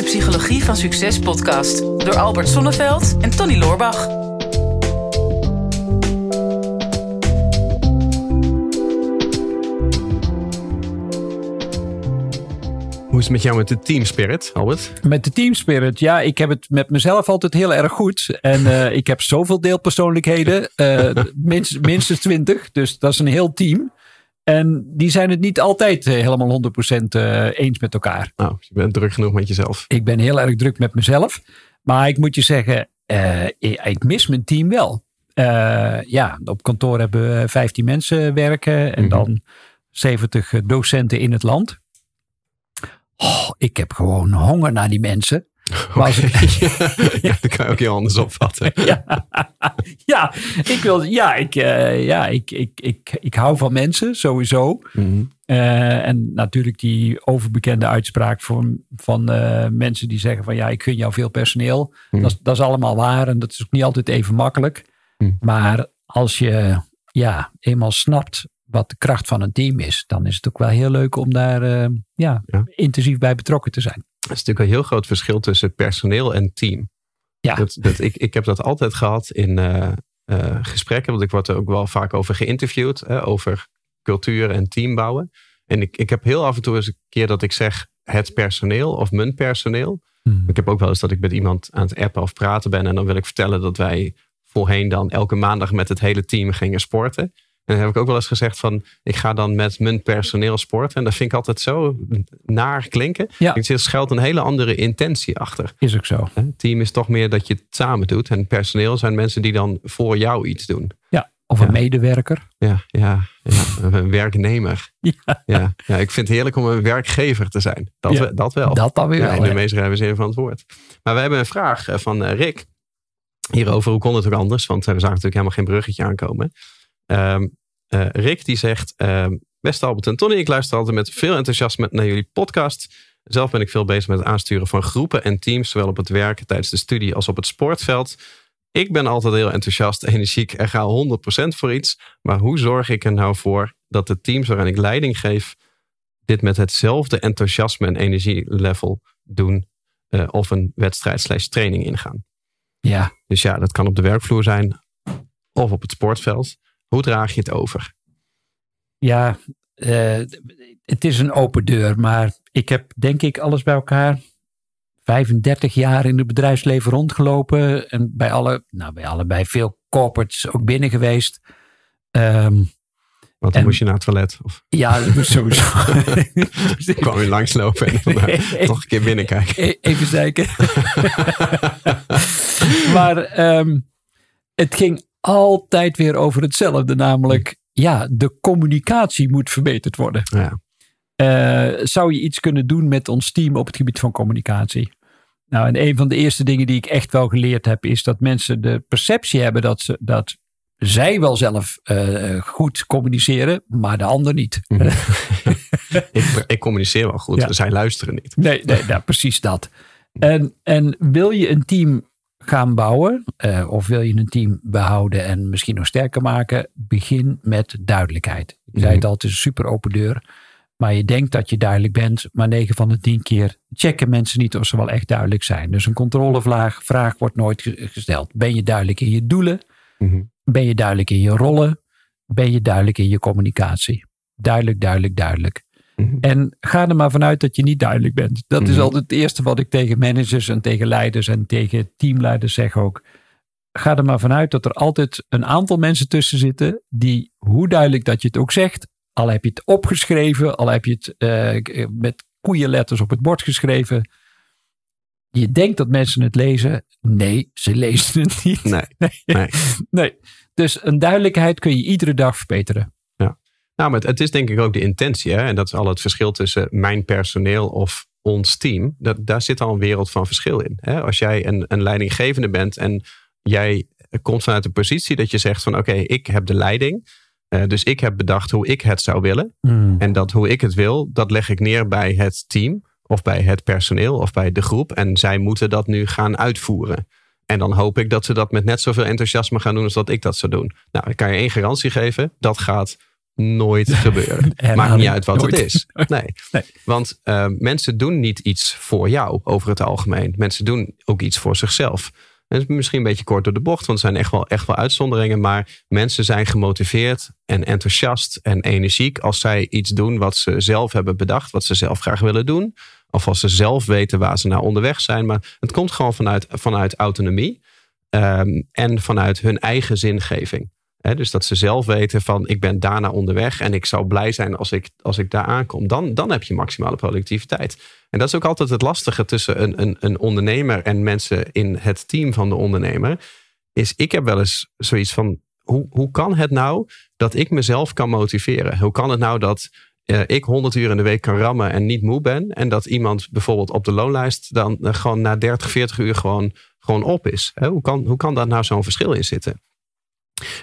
de Psychologie van Succes podcast door Albert Sonneveld en Tony Loorbach. Hoe is het met jou met de team spirit, Albert? Met de team spirit, ja, ik heb het met mezelf altijd heel erg goed. En uh, ik heb zoveel deelpersoonlijkheden, uh, minstens, minstens 20, dus dat is een heel team. En die zijn het niet altijd uh, helemaal 100% eens met elkaar. Nou, je bent druk genoeg met jezelf. Ik ben heel erg druk met mezelf. Maar ik moet je zeggen, ik, ik, mis mijn team wel. ja, op kantoor hebben we 15 mensen werken en mm -hmm. dan 70 docenten in het land. Oh, ik heb gewoon honger naar die mensen. Okay. Ik... ja, dat kan je ook heel anders opvatten. ja, ja, ik, wil, ja, ik, uh, ja ik, ik, ik, ik hou van mensen, sowieso. Mm -hmm. uh, en natuurlijk die overbekende uitspraak van, van uh, mensen die zeggen van ja, ik gun jou veel personeel. Mm -hmm. dat, is, dat is allemaal waar en dat is ook niet altijd even makkelijk. Mm -hmm. Maar als je ja, eenmaal snapt wat de kracht van een team is, dan is het ook wel heel leuk om daar ja, intensief bij betrokken te zijn. Er is natuurlijk een heel groot verschil tussen personeel en team. Ja. Dat, dat, ik, ik heb dat altijd gehad in uh, uh, gesprekken, want ik word er ook wel vaak over geïnterviewd, hè, over cultuur en team bouwen. En ik, ik heb heel af en toe eens een keer dat ik zeg het personeel of mijn personeel. Hmm. Ik heb ook wel eens dat ik met iemand aan het appen of praten ben en dan wil ik vertellen dat wij voorheen dan elke maandag met het hele team gingen sporten. En dan heb ik ook wel eens gezegd van, ik ga dan met mijn personeel sporten. En dat vind ik altijd zo naar klinken. Ja. Er schuilt een hele andere intentie achter. Is ook zo. Het team is toch meer dat je het samen doet. En personeel zijn mensen die dan voor jou iets doen. Ja, of Ja. een medewerker. Ja, ja, ja. een werknemer. Ja, Ja. ja, ik vind het heerlijk om een werkgever te zijn. Dat, we- dat wel. dat dan weer wel. in de meest ruime zin van het woord. Maar we hebben een vraag eh, van eh, Rick. Hierover, hoe kon het ook anders? Want eh, we zagen natuurlijk helemaal geen bruggetje aankomen. Ehm, eh, Rick die zegt... ehm, Beste Albert en Tony, ik luister altijd met veel enthousiasme naar jullie podcast. Zelf ben ik veel bezig met het aansturen van groepen en teams... zowel op het werk, tijdens de studie als op het sportveld. Ik ben altijd heel enthousiast, energiek en ga 100% voor iets. Maar hoe zorg ik er nou voor dat de teams waarin ik leiding geef... dit met hetzelfde enthousiasme en energielevel doen... eh, of een wedstrijd slash training ingaan? Ja, Dus ja, dat kan op de werkvloer zijn of op het sportveld. Hoe draag je het over? ja eh, het is een open deur. Maar ik heb denk ik alles bij elkaar 35 jaar in het bedrijfsleven rondgelopen. En bij alle, nou bij allebei veel corporates ook binnen geweest. Ehm, Want dan En- moest je naar het toilet of ja, sowieso. kwam je langslopen en dan eh, nog een keer binnenkijken. E- Even zeiken. maar ehm, het ging altijd weer over hetzelfde. Namelijk, ja, de communicatie moet verbeterd worden. Ja. Eh, zou je iets kunnen doen met ons team op het gebied van communicatie? Nou, en een van de eerste dingen die ik echt wel geleerd heb, is dat mensen de perceptie hebben dat, ze, dat zij wel zelf eh, goed communiceren, maar de ander niet. ik, ik communiceer wel goed, Ja. zij luisteren niet. Nee, nee nou, precies dat. En, en wil je een team gaan bouwen, eh, of wil je een team behouden en misschien nog sterker maken, begin met duidelijkheid. Ik zei het al, het is een super open deur. Maar je denkt dat je duidelijk bent, maar 9 van de 10 keer checken mensen niet of ze wel echt duidelijk zijn. Dus een controlevraag vraag wordt nooit ge- gesteld. Ben je duidelijk in je doelen? Mhm. Ben je duidelijk in je rollen? Ben je duidelijk in je communicatie? Duidelijk, duidelijk, duidelijk. Mhm. En ga er maar vanuit dat je niet duidelijk bent. Dat is Mhm. altijd het eerste wat ik tegen managers en tegen leiders en tegen teamleiders zeg ook. Ga er maar vanuit dat er altijd een aantal mensen tussen zitten die, hoe duidelijk dat je het ook zegt, al heb je het opgeschreven, al heb je het eh, met koeienletters op het bord geschreven. Je denkt dat mensen het lezen. Nee, ze lezen het niet. Nee, nee. Nee. Dus een duidelijkheid kun je iedere dag verbeteren. Nou, maar het, het is denk ik ook de intentie. Hè? En dat is al het verschil tussen mijn personeel of ons team. Dat, daar zit al een wereld van verschil in. Hè? Als jij een, een leidinggevende bent en jij komt vanuit de positie dat je zegt van oké, ik heb de leiding. Eh, dus ik heb bedacht hoe ik het zou willen. En dat hoe ik het wil, dat leg ik neer bij het team. Of bij het personeel of bij de groep. En zij moeten dat nu gaan uitvoeren. En dan hoop ik dat ze dat met net zoveel enthousiasme gaan doen als dat ik dat zou doen. Nou, ik kan je één garantie geven. Dat gaat nooit gebeuren. Maakt niet uit wat het is. Nee. Nee. Want uh, mensen doen niet iets voor jou over het algemeen. Mensen doen ook iets voor zichzelf. Dat is misschien een beetje kort door de bocht, want er zijn echt wel, echt wel uitzonderingen. Maar mensen zijn gemotiveerd en enthousiast en energiek als zij iets doen wat ze zelf hebben bedacht, wat ze zelf graag willen doen. Of als ze zelf weten waar ze naar onderweg zijn. Maar het komt gewoon vanuit, vanuit autonomie um, en vanuit hun eigen zingeving. Dus dat ze zelf weten van ik ben daarna onderweg en ik zou blij zijn als ik, als ik daar aankom. Dan, dan heb je maximale productiviteit. En dat is ook altijd het lastige tussen een, een, een ondernemer en mensen in het team van de ondernemer. Is ik heb wel eens zoiets van hoe, hoe kan het nou dat ik mezelf kan motiveren? Hoe kan het nou dat uh, ik 100 uur in de week kan rammen en niet moe ben. En dat iemand bijvoorbeeld op de loonlijst dan uh, gewoon na 30, 40 uur gewoon, gewoon op is. Hoe, kan, hoe kan daar nou zo'n verschil in zitten?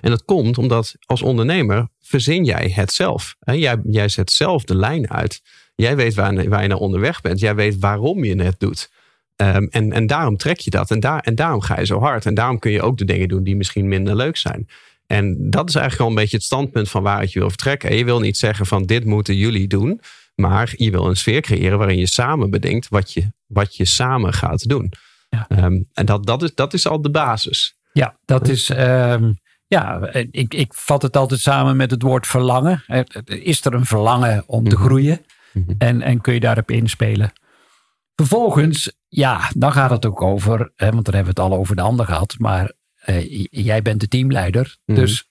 En dat komt omdat als ondernemer verzin jij het zelf. Jij, jij zet zelf de lijn uit. Jij weet waar, waar je naar onderweg bent. Jij weet waarom je het doet. Um, en, en daarom trek je dat. En, daar, en daarom ga je zo hard. En daarom kun je ook de dingen doen die misschien minder leuk zijn. En dat is eigenlijk al een beetje het standpunt van waaruit je wil vertrekken. Je wil niet zeggen van dit moeten jullie doen. Maar je wil een sfeer creëren waarin je samen bedenkt wat je, wat je samen gaat doen. Ja. Um, en dat, dat, is, dat is al de basis. Ja, dat is. Um, ja, ik, ik vat het altijd samen met het woord verlangen. Is er een verlangen om te groeien? Mm -hmm. en, en kun je daarop inspelen? Vervolgens, ja, dan gaat het ook over, hè, want daar hebben we het al over de ander gehad, maar uh, jij bent de teamleider. Mm. Dus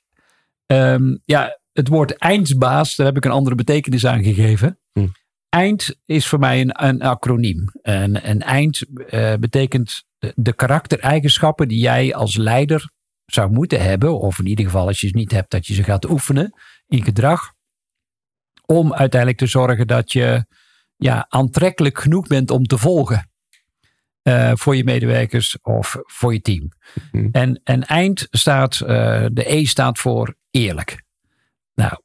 um, ja, het woord eindsbaas, daar heb ik een andere betekenis aan gegeven. Eind is voor mij een, een acroniem. En, een eind uh, betekent de, de karaktereigenschappen die jij als leider zou moeten hebben. Of in ieder geval als je ze niet hebt, dat je ze gaat oefenen in gedrag. Om uiteindelijk te zorgen dat je ja, aantrekkelijk genoeg bent om te volgen. Uh, voor je medewerkers of voor je team. Mm-hmm. En, en eind staat, uh, de E staat voor eerlijk. Nou,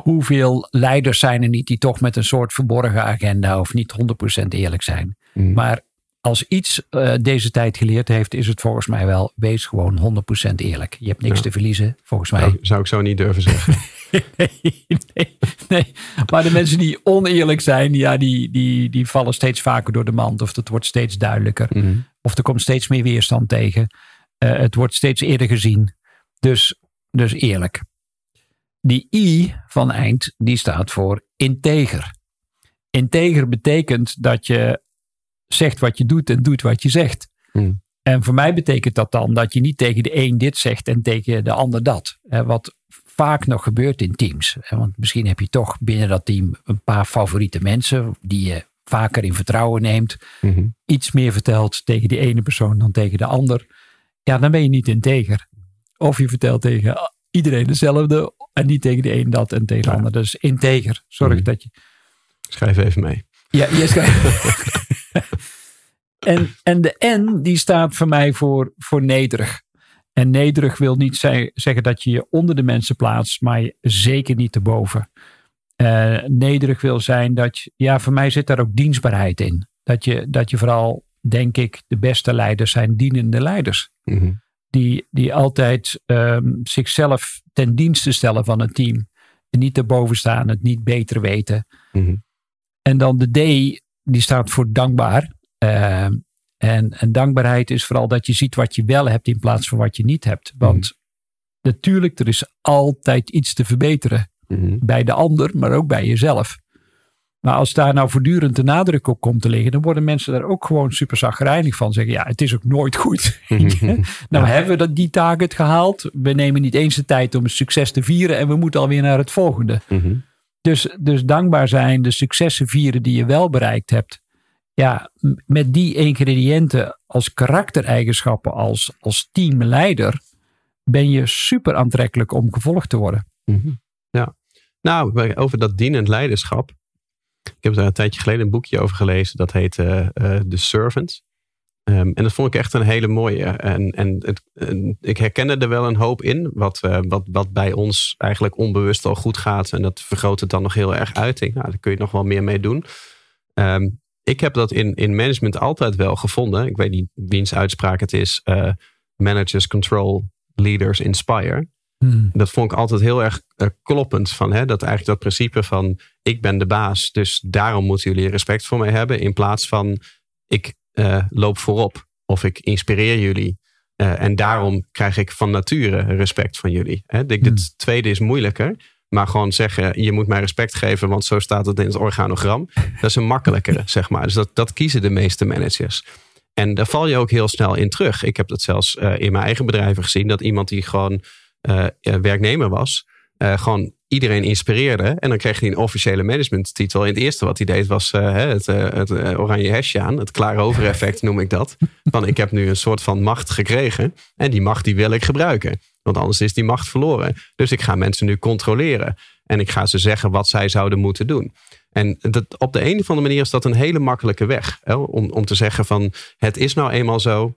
hoeveel leiders zijn er niet die toch met een soort verborgen agenda of niet 100% eerlijk zijn? Mm. Maar als iets uh, deze tijd geleerd heeft, is het volgens mij wel: wees gewoon 100% eerlijk. Je hebt niks ja. te verliezen, volgens mij. Zou, zou ik zo niet durven zeggen. nee, nee, nee, Maar de mensen die oneerlijk zijn, ja, die, die, die vallen steeds vaker door de mand. Of het wordt steeds duidelijker. Mhm. Of er komt steeds meer weerstand tegen. Uh, het wordt steeds eerder gezien. Dus, dus eerlijk. Die I van eind, die staat voor integer. Integer betekent dat je zegt wat je doet en doet wat je zegt. Mm. En voor mij betekent dat dan dat je niet tegen de een dit zegt en tegen de ander dat. Wat vaak nog gebeurt in teams. Want misschien heb je toch binnen dat team een paar favoriete mensen die je vaker in vertrouwen neemt. Mm-hmm. Iets meer vertelt tegen die ene persoon dan tegen de ander. Ja, dan ben je niet integer. Of je vertelt tegen iedereen hetzelfde en niet tegen de een dat en tegen de Ja. ander. Dus integer. Zorg Mm. dat je. Schrijf even mee. Ja, je schrijft. en, en de N die staat voor mij voor, voor nederig. En nederig wil niet zei- zeggen dat je je onder de mensen plaatst, maar je zeker niet erboven. Eh nederig wil zijn dat je, ja, voor mij zit daar ook dienstbaarheid in. Dat je, dat je vooral, denk ik, de beste leiders zijn dienende leiders. Mhm. Die, die altijd ehm, zichzelf ten dienste stellen van een team. En niet erboven staan, het niet beter weten. Mhm. En dan de D, die staat voor dankbaar. Eh, en, en dankbaarheid is vooral dat je ziet wat je wel hebt in plaats van wat je niet hebt. Want natuurlijk, er is altijd iets te verbeteren. Mhm. Bij de ander, maar ook bij jezelf. Maar als daar nou voortdurend de nadruk op komt te liggen, dan worden mensen daar ook gewoon super zagrijnig van. Zeggen, ja, het is ook nooit goed. nou Ja. hebben we dat, die target gehaald. We nemen niet eens de tijd om een succes te vieren en we moeten alweer naar het volgende. Mhm. Dus, dus dankbaar zijn, de successen vieren die je wel bereikt hebt. Ja, met die ingrediënten als karaktereigenschappen, als, als teamleider, ben je super aantrekkelijk om gevolgd te worden. Mhm. Ja. Nou, over dat dienend leiderschap. Ik heb daar een tijdje geleden een boekje over gelezen. Dat heet eh, eh, The Servant. Ehm, en dat vond ik echt een hele mooie. En, en het, ik herkende er wel een hoop in. Wat, eh, wat, wat bij ons eigenlijk onbewust al goed gaat. En dat vergroot het dan nog heel erg uit. Nou, daar kun je nog wel meer mee doen. Ehm, ik heb dat in, in management altijd wel gevonden. Ik weet niet wiens uitspraak het is. eh, managers control, leaders inspire. Hmm. Dat vond ik altijd heel erg uh, kloppend. Van, hè, dat eigenlijk dat principe van ik ben de baas, dus daarom moeten jullie respect voor mij hebben. In plaats van ik uh, loop voorop of ik inspireer jullie. En daarom krijg ik van nature respect van jullie. Hè. Ik, hmm. Het tweede is moeilijker. Maar gewoon zeggen, je moet mij respect geven, want zo staat het in het organogram. Dat is een makkelijkere, zeg maar. Dus dat, dat kiezen de meeste managers. En daar val je ook heel snel in terug. Ik heb dat zelfs uh, in mijn eigen bedrijven gezien. Dat iemand die gewoon uh, werknemer was, uh, gewoon iedereen inspireerde. En dan kreeg hij een officiële managementtitel. En het eerste wat hij deed was het, het oranje hesje aan. Het klaar over effect noem ik dat. Van ik heb nu een soort van macht gekregen. En die macht die wil ik gebruiken. Want anders is die macht verloren. Dus ik ga mensen nu controleren. En ik ga ze zeggen wat zij zouden moeten doen. En dat, op de een of andere manier is dat een hele makkelijke weg. Hè? Om, om te zeggen van het is nou eenmaal zo.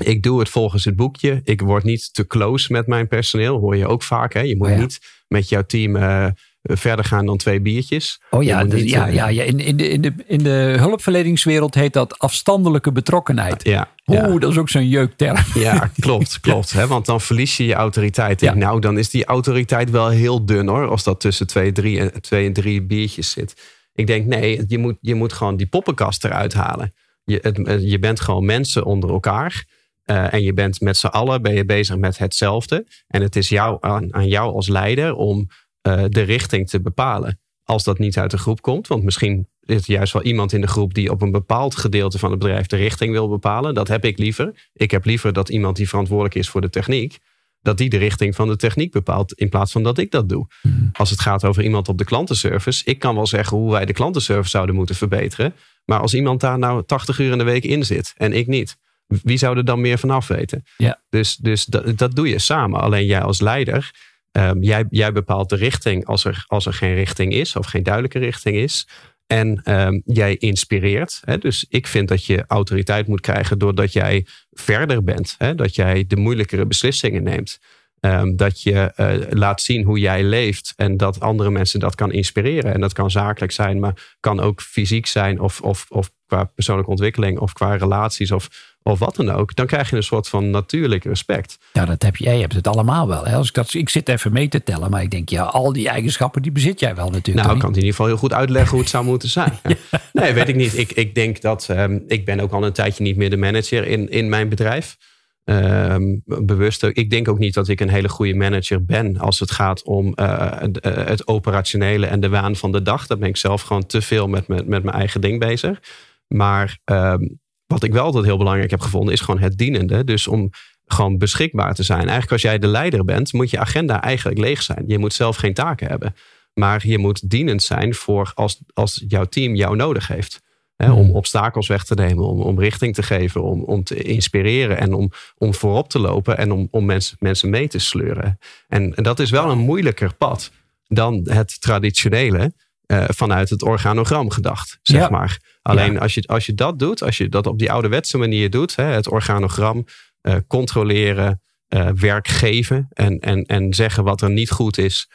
Ik doe het volgens het boekje. Ik word niet te close met mijn personeel. Hoor je ook vaak. Hè? Je moet oh niet met jouw team uh, verder gaan dan twee biertjes. Oh ja, de, ja, ja, ja. In, in, de, in, de, in de hulpverleningswereld heet dat afstandelijke betrokkenheid. Ja, Oeh, dat is ook zo'n jeukterm. Ja, klopt, klopt. Hè? Want dan verlies je je autoriteit. Ja. Nou, dan is die autoriteit wel heel dun hoor. Als dat tussen twee, drie, en, twee en drie biertjes zit. Ik denk, nee, je moet, je moet gewoon die poppenkast eruit halen. Je, het, je bent gewoon mensen onder elkaar. Uh, en je bent met z'n allen ben je bezig met hetzelfde. En het is jou, aan, aan jou als leider om uh, de richting te bepalen. Als dat niet uit de groep komt. Want misschien is er juist wel iemand in de groep die op een bepaald gedeelte van het bedrijf de richting wil bepalen. Dat heb ik liever. Ik heb liever dat iemand die verantwoordelijk is voor de techniek. Dat die de richting van de techniek bepaalt in plaats van dat ik dat doe. Hmm. Als het gaat over iemand op de klantenservice. Ik kan wel zeggen hoe wij de klantenservice zouden moeten verbeteren. Maar als iemand daar nou 80 uur in de week in zit en ik niet. Wie zou er dan meer vanaf weten? Ja. Dus, dus dat, dat doe je samen. Alleen jij als leider Um, jij, jij, bepaalt de richting als er, als er geen richting is of geen duidelijke richting is. En um, jij inspireert. Hè? Dus ik vind dat je autoriteit moet krijgen doordat jij verder bent. Hè? Dat jij de moeilijkere beslissingen neemt. Um, dat je uh, laat zien hoe jij leeft en dat andere mensen dat kan inspireren. En dat kan zakelijk zijn, maar kan ook fysiek zijn of, of, of qua persoonlijke ontwikkeling of qua relaties of of wat dan ook, dan krijg je een soort van natuurlijk respect. Ja, dat heb je. Jij hebt het allemaal wel. Hè? Als ik, dat, ik zit even mee te tellen, maar ik denk, ja, al die eigenschappen die bezit jij wel natuurlijk. Nou, ik kan het in ieder geval heel goed uitleggen hoe het zou moeten zijn. Nee, weet ik niet. Ik, ik denk dat, um, ik ben ook al een tijdje niet meer de manager in, in mijn bedrijf. Um, bewust. Ik denk ook niet dat ik een hele goede manager ben als het gaat om uh, het operationele en de waan van de dag. Daar ben ik zelf gewoon te veel met, met, mijn eigen ding bezig. Maar um, wat ik wel altijd heel belangrijk heb gevonden, is gewoon het dienende. Dus om gewoon beschikbaar te zijn. Eigenlijk als jij de leider bent, moet je agenda eigenlijk leeg zijn. Je moet zelf geen taken hebben. Maar je moet dienend zijn voor als, als jouw team jou nodig heeft. Om hmm. obstakels weg te nemen, om, om richting te geven, om, om te inspireren en om, om voorop te lopen en om, om mensen, mensen mee te sleuren. En, en dat is wel een moeilijker pad dan het traditionele uh, vanuit het organogram gedacht, zeg maar. Alleen als, je, als je dat doet, als je dat op die ouderwetse manier doet, hè, het organogram uh, controleren, uh, werk geven en, en, en zeggen wat er niet goed is,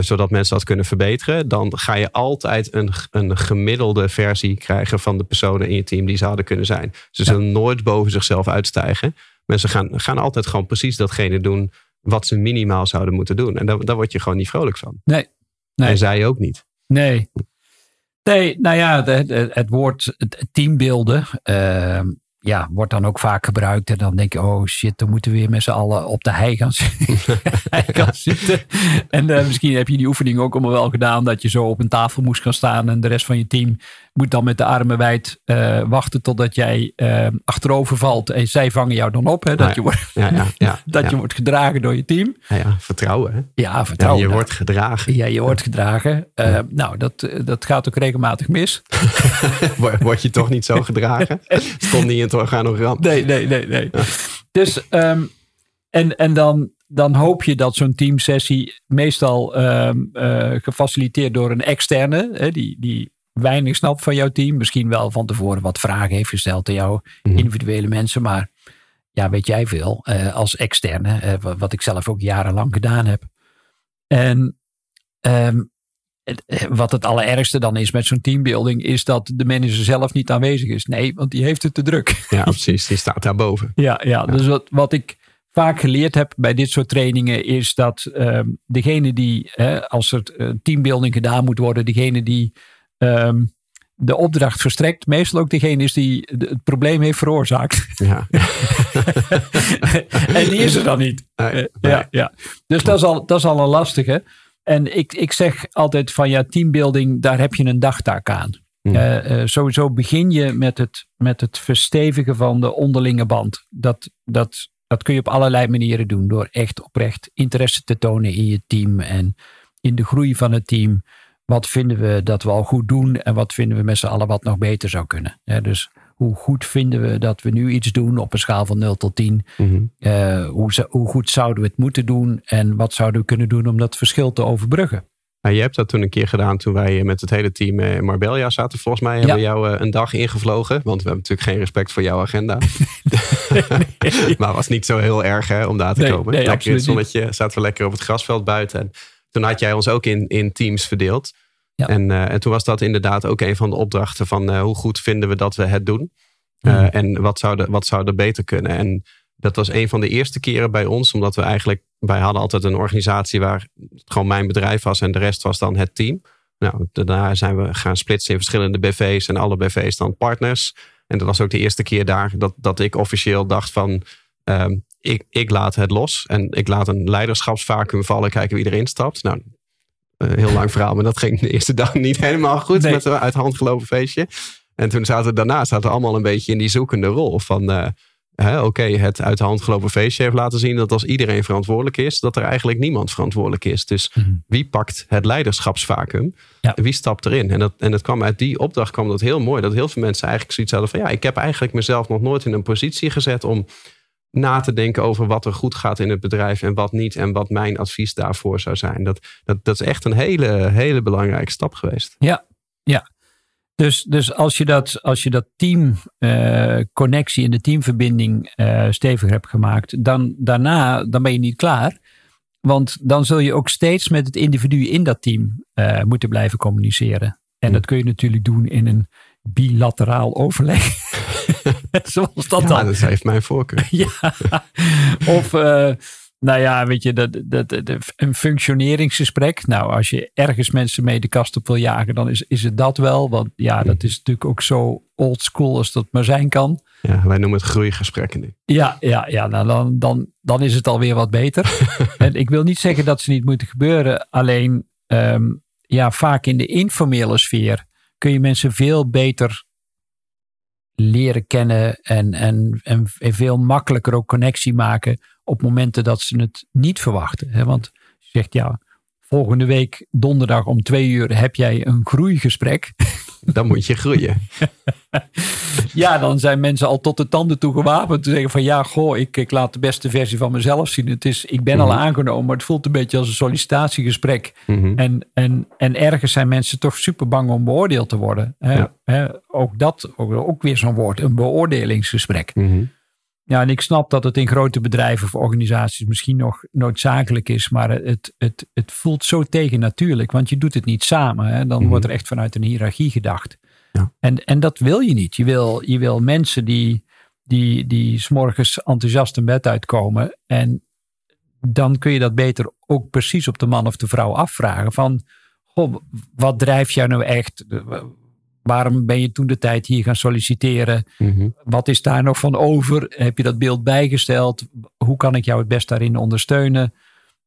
zodat mensen dat kunnen verbeteren, dan ga je altijd een, een gemiddelde versie krijgen van de personen in je team die zouden kunnen zijn. Ze zullen nooit boven zichzelf uitstijgen. Mensen gaan, gaan altijd gewoon precies datgene doen wat ze minimaal zouden moeten doen. En daar, daar word je gewoon niet vrolijk van. Nee. nee. En zij ook niet. Nee. Nee, nou ja, het, het woord teambeelden uh, ja, wordt dan ook vaak gebruikt. En dan denk je, oh shit, dan moeten we weer met z'n allen op de hei gaan, gaan zitten. En uh, misschien heb je die oefening ook allemaal wel gedaan. Dat je zo op een tafel moest gaan staan. En de rest van je team moet dan met de armen wijd uh, wachten totdat jij uh, achterover valt. En zij vangen jou dan op. Hè, dat, je, wordt, ja, ja, ja, dat je wordt gedragen door je team. Ja, vertrouwen. Hè? Ja, vertrouwen. je wordt gedragen. Ja, je wordt gedragen. Uh, nou, dat, dat gaat ook regelmatig mis. Word je toch niet zo gedragen? Stond niet in het organogram. Nee, nee, nee. nee. Dus, um, en, en dan dan hoop je dat zo'n teamsessie meestal um, uh, gefaciliteerd door een externe, hè, die, die weinig snapt van jouw team. Misschien wel van tevoren wat vragen heeft gesteld aan jouw mhm. individuele mensen. Maar ja, weet jij veel uh, als externe. Uh, wat ik zelf ook jarenlang gedaan heb. En um, wat het allerergste dan is met zo'n teambuilding, is dat de manager zelf niet aanwezig is. Nee, want die heeft het te druk. Ja, precies. Die staat daarboven. ja, ja, ja, dus wat, wat ik vaak geleerd heb bij dit soort trainingen, is dat ehm, degene die, hè, als er teambuilding gedaan moet worden, degene die ehm, de opdracht verstrekt, meestal ook degene is die het probleem heeft veroorzaakt. Ja. en die is er dan niet. Nee, Ja, ja. Dus dat is, al, dat is al een lastige. En ik, ik zeg altijd van ja, teambuilding, daar heb je een dagtaak aan. Uh, sowieso begin je met het, met het verstevigen van de onderlinge band. Dat, dat, dat kun je op allerlei manieren doen. Door echt oprecht interesse te tonen in je team en in de groei van het team. Wat vinden we dat we al goed doen en wat vinden we met z'n allen wat nog beter zou kunnen. dus hoe goed vinden we dat we nu iets doen op een schaal van 0 tot 10? Mm hoe, hoe goed zouden we het moeten doen en wat zouden we kunnen doen om dat verschil te overbruggen? Nou, je hebt dat toen een keer gedaan toen wij met het hele team in Marbella zaten. Volgens mij hebben we jou eh, een dag ingevlogen. Want we hebben natuurlijk geen respect voor jouw agenda. maar was niet zo heel erg hè, om daar te komen. Nee, lekker in het zonnetje zaten we lekker op het grasveld buiten. En toen had jij ons ook in, in teams verdeeld. Ja. En, uh, en toen was dat inderdaad ook een van de opdrachten van uh, hoe goed vinden we dat we het doen. Uh, En wat zou, er, wat zou er beter kunnen. En dat was een van de eerste keren bij ons, omdat we eigenlijk, wij hadden altijd een organisatie waar het gewoon mijn bedrijf was en de rest was dan het team. Nou, daarna zijn we gaan splitsen in verschillende BV's en alle BV's dan partners. En dat was ook de eerste keer daar dat, dat ik officieel dacht van, um, ik, ik laat het los en ik laat een leiderschapsvacuum vallen, kijken wie erin stapt. Nou, een heel lang verhaal, maar dat ging de eerste dag niet helemaal goed met een uit hand gelopen feestje. En toen zaten we daarna zaten allemaal een beetje in die zoekende rol van... Uh, Oké, het uit de hand gelopen feestje heeft laten zien dat als iedereen verantwoordelijk is, dat er eigenlijk niemand verantwoordelijk is. Dus mhm. wie pakt het leiderschapsvacuum? Ja. Wie stapt erin? En dat, en dat kwam uit die opdracht kwam dat heel mooi. Dat heel veel mensen eigenlijk zoiets hadden van ja, ik heb eigenlijk mezelf nog nooit in een positie gezet om na te denken over wat er goed gaat in het bedrijf en wat niet. En wat mijn advies daarvoor zou zijn. Dat, dat, dat is echt een hele, hele belangrijke stap geweest. Ja, ja. Dus, dus als je dat, als je dat teamconnectie uh, en de teamverbinding uh, stevig hebt gemaakt, dan daarna dan ben je niet klaar. Want dan zul je ook steeds met het individu in dat team uh, moeten blijven communiceren. En hm. dat kun je natuurlijk doen in een bilateraal overleg. Zoals dat ja, dan. dat heeft mijn voorkeur. ja. Of, uh, nou ja, weet je, dat, dat, dat, een functioneringsgesprek. Nou, als je ergens mensen mee de kast op wil jagen, dan is, is het dat wel. Want ja, dat is natuurlijk ook zo old school als dat maar zijn kan. Ja, wij noemen het groeigesprekken nu. Ja, ja, ja nou dan, dan, dan is het alweer wat beter. en ik wil niet zeggen dat ze niet moeten gebeuren. Alleen, um, ja, vaak in de informele sfeer kun je mensen veel beter leren kennen en, en, en veel makkelijker ook connectie maken op momenten dat ze het niet verwachten. Want je zegt ja, volgende week donderdag om twee uur heb jij een groeigesprek. Dan moet je groeien. ja, dan zijn mensen al tot de tanden toe gewapend. Te zeggen van ja, goh, ik, ik laat de beste versie van mezelf zien. Het is, ik ben al mhm. aangenomen, maar het voelt een beetje als een sollicitatiegesprek. Mhm. en, en, en ergens zijn mensen toch super bang om beoordeeld te worden. ook dat, ook, ook weer zo'n woord, een beoordelingsgesprek. Mhm. Ja, en ik snap dat het in grote bedrijven of organisaties misschien nog noodzakelijk is, maar het, het, het voelt zo tegennatuurlijk, want je doet het niet samen. Hè? Dan wordt er echt vanuit een hiërarchie gedacht. Ja. En, en dat wil je niet. Je wil, je wil mensen die, die, die s'morgens enthousiast in bed uitkomen. En dan kun je dat beter ook precies op de man of de vrouw afvragen. Van, goh, wat drijft jou nou echt? Waarom ben je toen de tijd hier gaan solliciteren? Mhm. Wat is daar nog van over? Heb je dat beeld bijgesteld? Hoe kan ik jou het best daarin ondersteunen?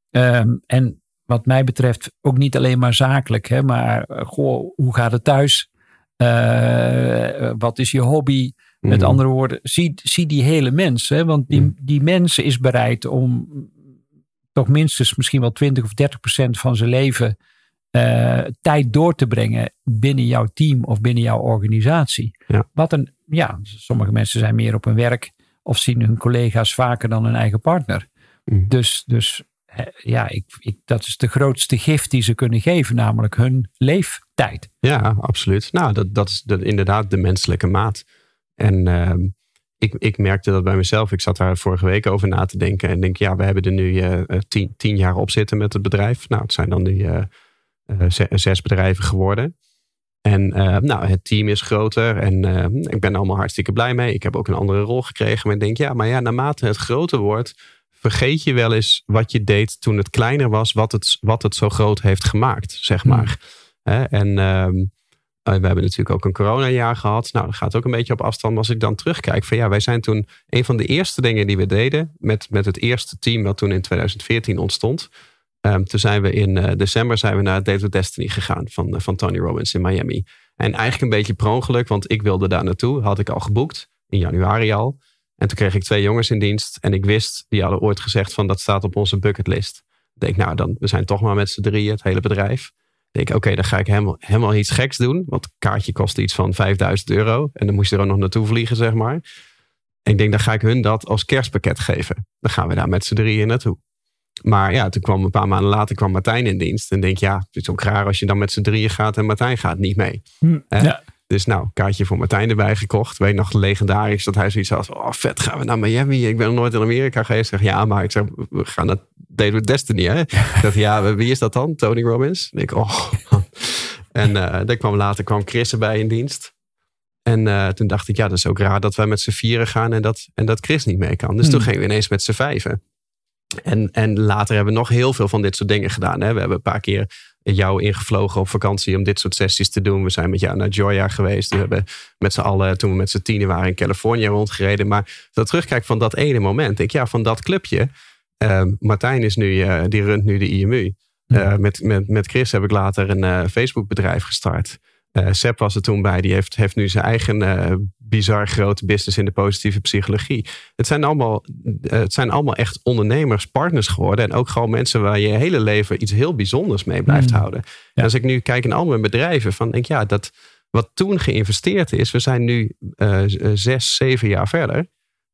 Um, en wat mij betreft ook niet alleen maar zakelijk, hè, maar goh, hoe gaat het thuis? Uh, wat is je hobby? Met mhm. andere woorden, zie, zie die hele mens. Hè? Want die, mm. die mens is bereid om toch minstens misschien wel 20 of 30 procent van zijn leven uh, tijd door te brengen binnen jouw team of binnen jouw organisatie. Ja. Wat een, ja, sommige mensen zijn meer op hun werk of zien hun collega's vaker dan hun eigen partner. Mm. Dus, dus ja, ik, ik, dat is de grootste gift die ze kunnen geven, namelijk hun leeftijd. Ja, absoluut. Nou, dat, dat is de, inderdaad de menselijke maat. En uh, ik, ik merkte dat bij mezelf. Ik zat daar vorige week over na te denken. En denk, ja, we hebben er nu uh, tien, tien, jaar op zitten met het bedrijf. Nou, het zijn dan nu zes bedrijven geworden. En nou, het team is groter en ik ben er allemaal hartstikke blij mee. Ik heb ook een andere rol gekregen. Maar ik denk, ja, maar ja, naarmate het groter wordt, vergeet je wel eens wat je deed toen het kleiner was, wat het, wat het zo groot heeft gemaakt, zeg maar. Hè? En ehm, eh, we hebben natuurlijk ook een coronajaar gehad. Nou, dat gaat ook een beetje op afstand. Maar als ik dan terugkijk van ja, wij zijn toen een van de eerste dingen die we deden met, met het eerste team wat toen in 2014 ontstond. Um, toen zijn we in uh, december zijn we naar Date with Destiny gegaan van, uh, van Tony Robbins in Miami. En eigenlijk een beetje per ongeluk, want ik wilde daar naartoe. Had ik al geboekt in januari al. En toen kreeg ik twee jongens in dienst. En ik wist, die hadden ooit gezegd van dat staat op onze bucketlist. Ik denk, nou, dan, we zijn toch maar met z'n drieën, het hele bedrijf denk ik, oké, dan ga ik helemaal, helemaal iets geks doen. Want het kaartje kostte iets van 5000 euro. En dan moest je er ook nog naartoe vliegen, zeg maar. Ik denk, dan ga ik hun dat als kerstpakket geven. Dan gaan we daar met z'n drieën naartoe. Maar ja, toen kwam een paar maanden later kwam Martijn in dienst. En denk, ja, het is ook raar als je dan met z'n drieën gaat en Martijn gaat niet mee. Hm, ja. Dus nou, kaartje voor Martijn erbij gekocht. Weet nog legendarisch dat hij zoiets had oh vet, gaan we naar Miami? Ik ben nog nooit in Amerika geweest. zeg, ja, maar ik zeg, we gaan naar with Destiny, hè? ik dacht, ja, wie is dat dan? Tony Robbins? En ik, oh. en uh, dan kwam later kwam Chris erbij in dienst. En uh, toen dacht ik, ja, dat is ook raar dat wij met z'n vieren gaan en dat, en dat Chris niet mee kan. Dus toen hmm. gingen we ineens met z'n vijven. En, en later hebben we nog heel veel van dit soort dingen gedaan. Hè? We hebben een paar keer jou ingevlogen op vakantie om dit soort sessies te doen. We zijn met jou naar Joya geweest. We hebben met z'n allen, toen we met z'n tienen waren in Californië rondgereden. Maar dat terugkijk van dat ene moment, ik, ja, van dat clubje. Uh, Martijn is nu, uh, die runt nu de IMU. Uh, met, met, met Chris heb ik later een uh, Facebook bedrijf gestart. Uh, Sepp was er toen bij. Die heeft, heeft nu zijn eigen uh, bizar grote business in de positieve psychologie. Het zijn, allemaal, uh, het zijn allemaal echt ondernemers, partners geworden. En ook gewoon mensen waar je je hele leven iets heel bijzonders mee blijft mm. houden. En als ik nu kijk in al mijn bedrijven, van denk ja, dat wat toen geïnvesteerd is. We zijn nu zes, zeven jaar verder.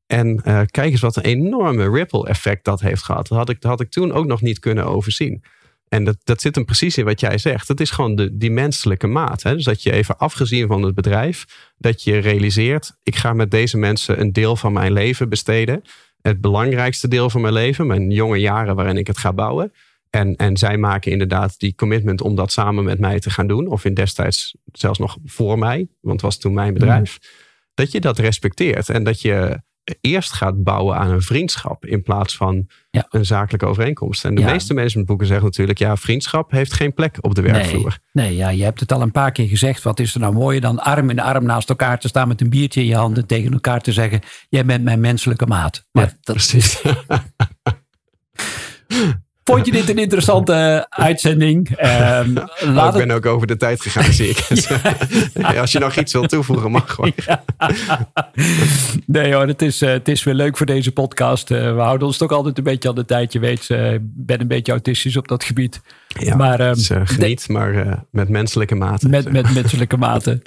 En kijk eens wat een enorme ripple effect dat heeft gehad. Dat had ik, dat had ik toen ook nog niet kunnen overzien. En dat, dat zit hem precies in wat jij zegt. Dat is gewoon de, die menselijke maat. Hè? Dus dat je even afgezien van het bedrijf, dat je realiseert, ik ga met deze mensen een deel van mijn leven besteden. Het belangrijkste deel van mijn leven, mijn jonge jaren waarin ik het ga bouwen. En, en zij maken inderdaad die commitment om dat samen met mij te gaan doen. Of in destijds zelfs nog voor mij, want het was toen mijn bedrijf. Mm. Dat je dat respecteert en dat je eerst gaat bouwen aan een vriendschap in plaats van een zakelijke overeenkomst. En de meeste managementboeken zeggen natuurlijk, ja, vriendschap heeft geen plek op de werkvloer. Nee, ja, je hebt het al een paar keer gezegd. Wat is er nou mooier dan arm in arm naast elkaar te staan met een biertje in je handen tegen elkaar te zeggen, jij bent mijn menselijke maat. Maar ja, dat, precies. Vond je dit een interessante uitzending? Um, laat ik ben ook over de tijd gegaan, zie ik. ja. Als je nog iets wilt toevoegen, mag gewoon. Nee hoor, het is, uh, het is weer leuk voor deze podcast. Uh, we houden ons toch altijd een beetje aan de tijd. Je weet, uh, ik ben een beetje autistisch op dat gebied. Ja, maar, um, geniet, maar met menselijke mate. Met, met menselijke mate.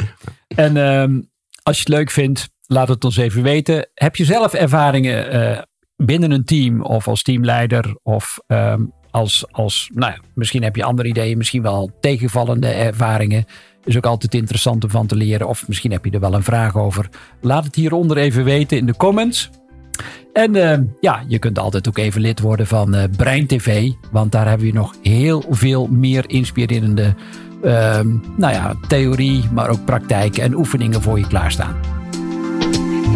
en um, als je het leuk vindt, laat het ons even weten. Heb je zelf ervaringen binnen een team of als teamleider of um, als, als nou, misschien heb je andere ideeën, misschien wel tegenvallende ervaringen. Is ook altijd interessant om van te leren. Of misschien heb je er wel een vraag over. Laat het hieronder even weten in de comments. En uh, ja, je kunt altijd ook even lid worden van uh, Brein TV. Want daar hebben we nog heel veel meer inspirerende uh, nou ja, theorie, maar ook praktijk en oefeningen voor je klaarstaan.